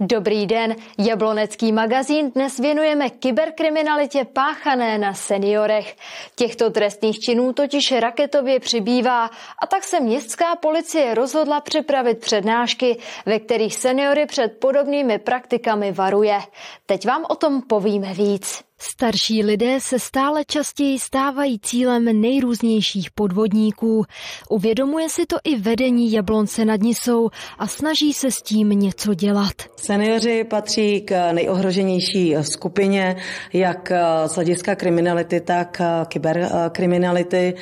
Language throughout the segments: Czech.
Dobrý den, Jablonecký magazín dnes věnujeme kyberkriminalitě páchané na seniorech. Těchto trestných činů totiž raketově přibývá a tak se městská policie rozhodla připravit přednášky, ve kterých seniory před podobnými praktikami varuje. Teď vám o tom povíme víc. Starší lidé se stále častěji stávají cílem nejrůznějších podvodníků. Uvědomuje si to i vedení Jablonce nad Nisou a snaží se s tím něco dělat. Seniori patří k nejohroženější skupině, jak z hlediska kriminality, tak kyberkriminality.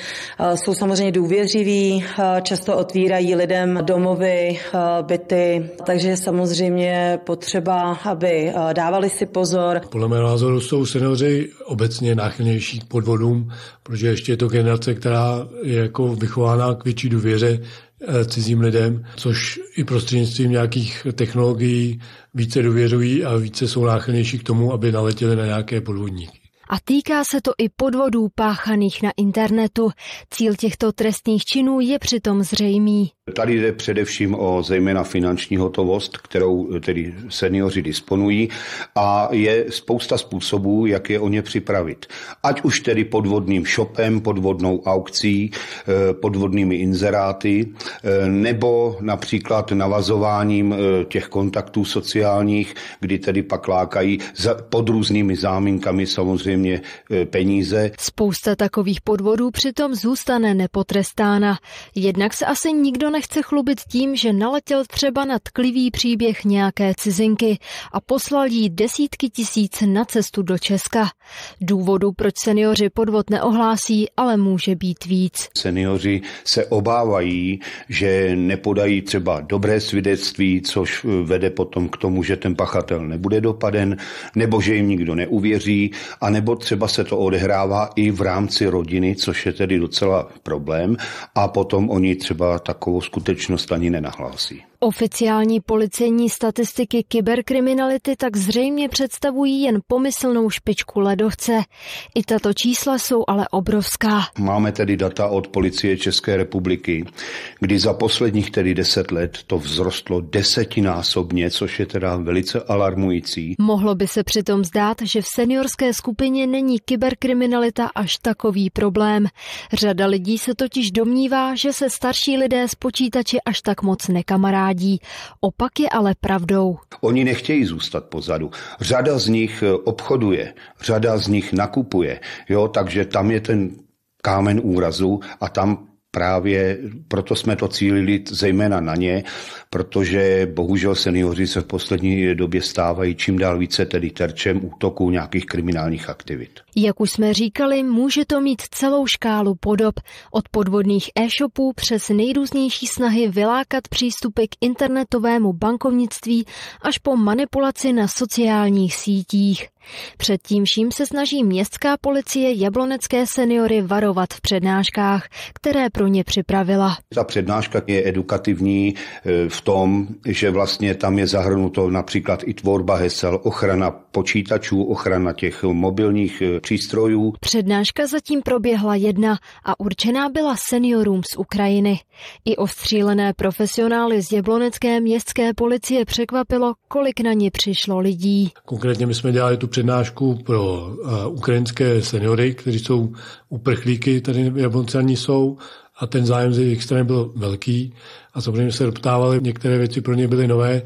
Jsou samozřejmě důvěřiví, často otvírají lidem domovy, byty, takže je samozřejmě potřeba, aby dávali si pozor. Podle mého názoru jsou seniori obecně náchylnější k podvodům, protože ještě je to generace, která je jako vychována k větší důvěře eh, cizím lidem, což i prostřednictvím nějakých technologií více důvěřují a více jsou náchylnější k tomu, aby naletěli na nějaké podvodníky. A týká se to i podvodů páchaných na internetu. Cíl těchto trestných činů je přitom zřejmý. Tady jde především o zejména finanční hotovost, kterou tedy seniori disponují a je spousta způsobů, jak je o ně připravit. Ať už tedy podvodným shopem, podvodnou aukcí, eh, podvodnými inzeráty, eh, nebo například navazováním eh, těch kontaktů sociálních, kdy tedy pak lákají pod různými záminkami samozřejmě peníze. Spousta takových podvodů přitom zůstane nepotrestána. Jednak se asi nikdo nechce chlubit tím, že naletěl třeba na tklivý příběh nějaké cizinky a poslal jí desítky tisíc na cestu do Česka. Důvodu, proč seniori podvod neohlásí, ale může být víc. Seniori se obávají, že nepodají třeba dobré svědectví, což vede potom k tomu, že ten pachatel nebude dopaden, nebo že jim nikdo neuvěří, a nebo třeba se to odehrává i v rámci rodiny, což je tedy docela problém, a potom oni třeba takovou skutečnost ani nenahlásí. Oficiální policejní statistiky kyberkriminality tak zřejmě představují jen pomyslnou špičku ledovce. I tato čísla jsou ale obrovská. Máme tedy data od policie České republiky, kdy za posledních tedy deset let to vzrostlo desetinásobně, což je teda velice alarmující. Mohlo by se přitom zdát, že v seniorské skupině není kyberkriminalita až takový problém. Řada lidí se totiž domnívá, že se starší lidé s počítači až tak moc nekamarádí uvádí. Opak je ale pravdou. Oni nechtějí zůstat pozadu. Řada z nich eh, obchoduje, řada z nich nakupuje, jo, takže tam je ten kámen úrazu a tam právě proto jsme to cílili zejména na ně, protože bohužel seniori se v poslední době stávají čím dál více tedy terčem útoků nějakých kriminálních aktivit. Jak už jsme říkali, může to mít celou škálu podob, od podvodných e-shopů přes nejrůznější snahy vylákat přístupy k internetovému bankovnictví až po manipulaci na sociálních sítích. Před tím vším se snaží městská policie jablonecké seniory varovat v přednáškách, které pro ně připravila. Ta přednáška je edukativní e, v tom, že vlastně tam je zahrnuto například i tvorba hesel, ochrana počítačů, ochrana těch mobilních e, přístrojů. Přednáška zatím proběhla jedna a určená byla seniorům z Ukrajiny. I ostřílené profesionály z jablonecké městské policie překvapilo, kolik na ně přišlo lidí. Konkrétně my jsme dělali tu přednášku pro uh, ukrajinské seniory, kteří jsou uprchlíky, tady v Jablonce jsou a ten zájem z jejich strany byl velký. A samozřejmě se doptávali, některé věci pro ně byly nové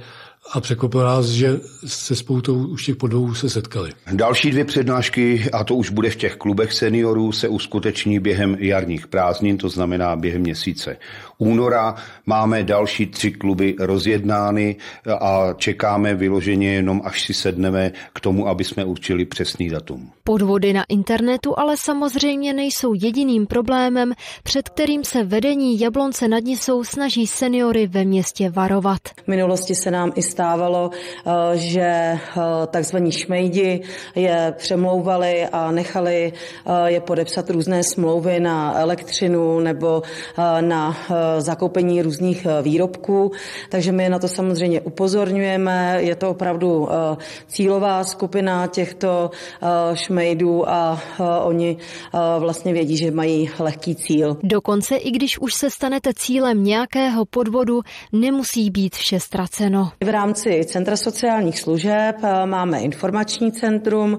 a překvapilo nás, že se spoutou už těch podvou se setkali. Další dvě přednášky, a to už bude v těch klubech seniorů, se uskuteční během jarních prázdnin, to znamená během měsíce února. Máme další tři kluby rozjednány a čekáme vyloženě jenom, až si sedneme k tomu, aby jsme určili přesný datum. Podvody na internetu ale samozřejmě nejsou jediným problémem, před kterým se vedení Jablonce nad Nisou snaží seniory ve městě varovat. V minulosti se nám i stávalo, eh, že eh, takzvaní šmejdi je přemlouvali a nechali eh, je podepsat různé smlouvy na elektřinu nebo na zakoupení různých výrobků, takže my na to samozřejmě upozorňujeme. Je to opravdu cílová skupina těchto šmejdů a oni vlastně vědí, že mají lehký cíl. Dokonce i když už se stanete cílem nějakého podvodu, nemusí být vše ztraceno. V rámci Centra sociálních služeb máme informační centrum,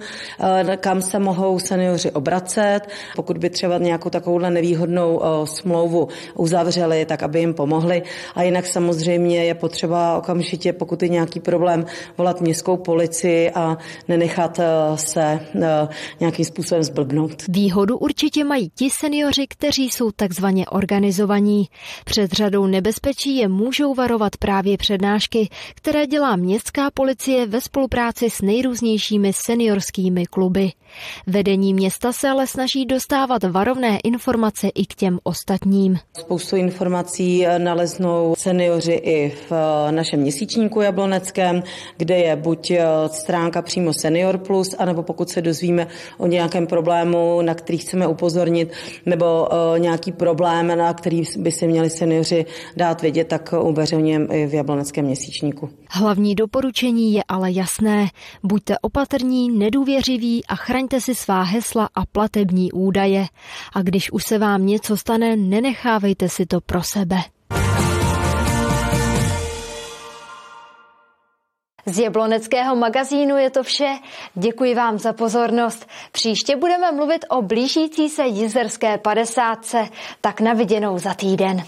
kam se mohou seniori obracet, pokud by třeba nějakou takovouhle nevýhodnou smlouvu uzavřeli, tak aby jim pomohli. A jinak samozřejmě je potřeba okamžitě, pokud je nějaký problém, volat městskou policii a nenechat se nějakým způsobem zblbnout. Výhodu určitě mají ti seniori, kteří jsou takzvaně organizovaní. Před řadou nebezpečí je můžou varovat právě přednášky, které dělá městská policie ve spolupráci s nejrůznějšími seniorskými kluby. Vedení města se ale snaží dostávat varovné informace i k těm ostatním. Spoustu informací naleznou seniori i v našem měsíčníku jabloneckém, kde je buď stránka přímo Senior Plus, anebo pokud se dozvíme o nějakém problému, na který chceme upozornit, nebo nějaký problém, na který by si měli seniori dát vědět, tak uveřejňujeme i v jabloneckém měsíčníku. Hlavní doporučení je ale jasné. Buďte opatrní, nedůvěřiví a chraňte si svá hesla a platební údaje. A když už se vám něco stane, nenechávejte si to pro sebe. Z Jabloneckého magazínu je to vše. Děkuji vám za pozornost. Příště budeme mluvit o blížící se jizerské padesátce, tak na viděnou za týden.